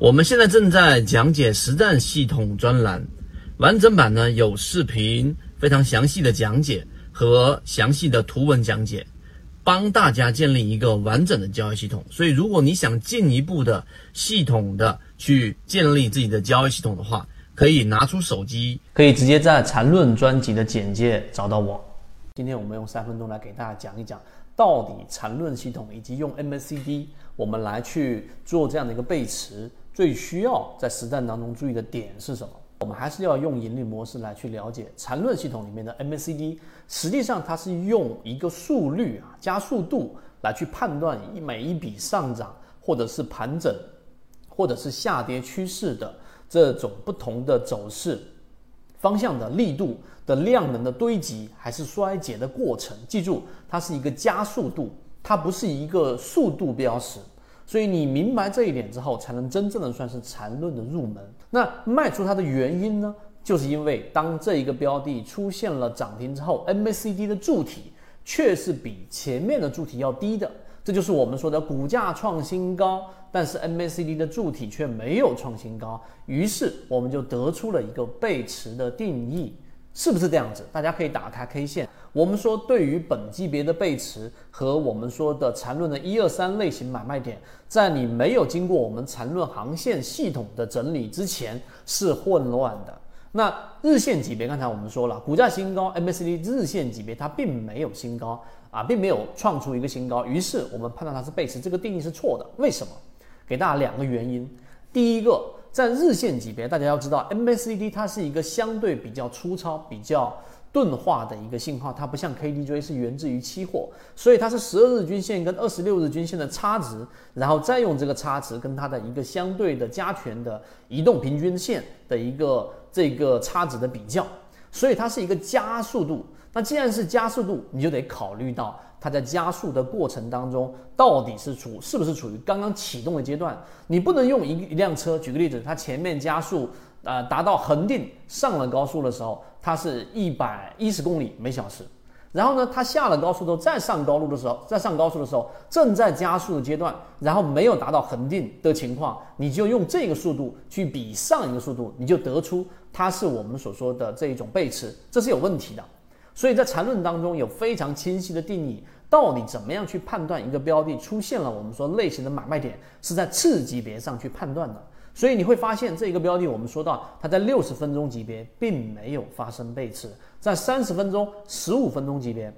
我们现在正在讲解实战系统专栏，完整版呢有视频，非常详细的讲解和详细的图文讲解，帮大家建立一个完整的交易系统。所以，如果你想进一步的系统的去建立自己的交易系统的话，可以拿出手机，可以直接在缠论专辑的简介找到我。今天我们用三分钟来给大家讲一讲，到底缠论系统以及用 MACD，我们来去做这样的一个背驰。最需要在实战当中注意的点是什么？我们还是要用盈利模式来去了解缠论系统里面的 MACD。实际上，它是用一个速率啊，加速度来去判断一每一笔上涨或者是盘整，或者是下跌趋势的这种不同的走势方向的力度的量能的堆积还是衰竭的过程。记住，它是一个加速度，它不是一个速度标识。所以你明白这一点之后，才能真正的算是缠论的入门。那卖出它的原因呢？就是因为当这一个标的出现了涨停之后，MACD 的柱体却是比前面的柱体要低的，这就是我们说的股价创新高，但是 MACD 的柱体却没有创新高。于是我们就得出了一个背驰的定义，是不是这样子？大家可以打开 K 线。我们说，对于本级别的背驰和我们说的缠论的一二三类型买卖点，在你没有经过我们缠论航线系统的整理之前是混乱的。那日线级别，刚才我们说了，股价新高，MACD 日线级别它并没有新高啊，并没有创出一个新高，于是我们判断它是背驰，这个定义是错的。为什么？给大家两个原因。第一个，在日线级别，大家要知道，MACD 它是一个相对比较粗糙、比较。钝化的一个信号，它不像 KDJ 是源自于期货，所以它是十二日均线跟二十六日均线的差值，然后再用这个差值跟它的一个相对的加权的移动平均线的一个这个差值的比较，所以它是一个加速度。那既然是加速度，你就得考虑到它在加速的过程当中到底是处是不是处于刚刚启动的阶段，你不能用一一辆车，举个例子，它前面加速。呃，达到恒定上了高速的时候，它是一百一十公里每小时。然后呢，它下了高速之后再上高速的时候，再上高速的时候正在加速的阶段，然后没有达到恒定的情况，你就用这个速度去比上一个速度，你就得出它是我们所说的这一种背驰，这是有问题的。所以在缠论当中有非常清晰的定义，到底怎么样去判断一个标的出现了我们说类型的买卖点，是在次级别上去判断的。所以你会发现，这一个标的我们说到，它在六十分钟级别并没有发生背驰，在三十分钟、十五分钟级别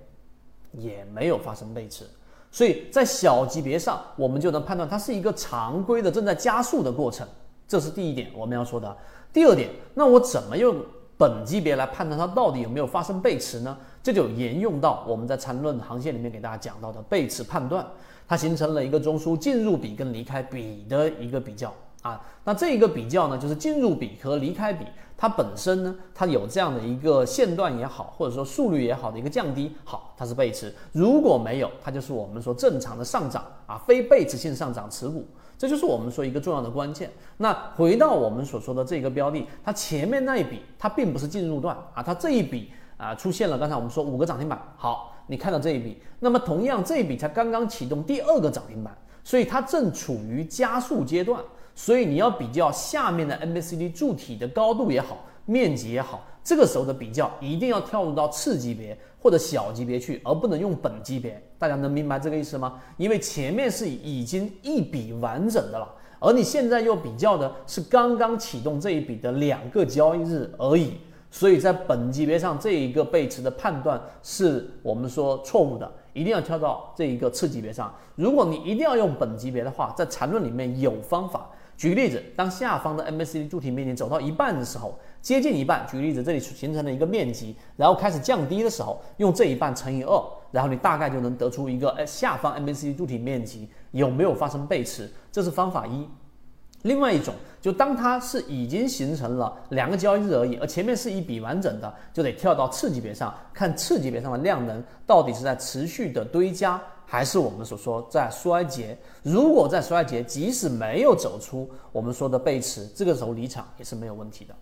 也没有发生背驰。所以在小级别上，我们就能判断它是一个常规的正在加速的过程。这是第一点我们要说的。第二点，那我怎么用本级别来判断它到底有没有发生背驰呢？这就沿用到我们在缠论航线里面给大家讲到的背驰判断，它形成了一个中枢进入比跟离开比的一个比较。啊，那这一个比较呢，就是进入比和离开比，它本身呢，它有这样的一个线段也好，或者说速率也好的一个降低，好，它是背驰；如果没有，它就是我们说正常的上涨啊，非背驰性上涨持股，这就是我们说一个重要的关键。那回到我们所说的这个标的，它前面那一笔它并不是进入段啊，它这一笔啊出现了，刚才我们说五个涨停板，好，你看到这一笔，那么同样这一笔才刚刚启动第二个涨停板，所以它正处于加速阶段。所以你要比较下面的 MACD 柱体的高度也好，面积也好，这个时候的比较一定要跳入到次级别或者小级别去，而不能用本级别。大家能明白这个意思吗？因为前面是已经一笔完整的了，而你现在又比较的是刚刚启动这一笔的两个交易日而已，所以在本级别上这一个背驰的判断是我们说错误的。一定要跳到这一个次级别上。如果你一定要用本级别的话，在缠论里面有方法。举个例子，当下方的 MACD 柱体面积走到一半的时候，接近一半，举个例子，这里形成了一个面积，然后开始降低的时候，用这一半乘以二，然后你大概就能得出一个，哎，下方 MACD 柱体面积有没有发生背驰？这是方法一。另外一种，就当它是已经形成了两个交易日而已，而前面是一笔完整的，就得跳到次级别上看次级别上的量能到底是在持续的堆加，还是我们所说在衰竭。如果在衰竭，即使没有走出我们说的背驰，这个时候离场也是没有问题的。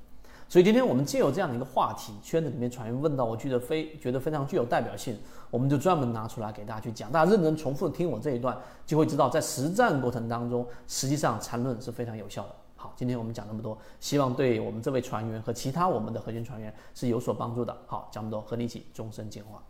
所以今天我们借有这样的一个话题，圈子里面传问到，我觉得非觉得非常具有代表性，我们就专门拿出来给大家去讲。大家认真重复听我这一段，就会知道在实战过程当中，实际上缠论是非常有效的。好，今天我们讲那么多，希望对我们这位船员和其他我们的核心船员是有所帮助的。好，讲那么多，和你一起终身进化。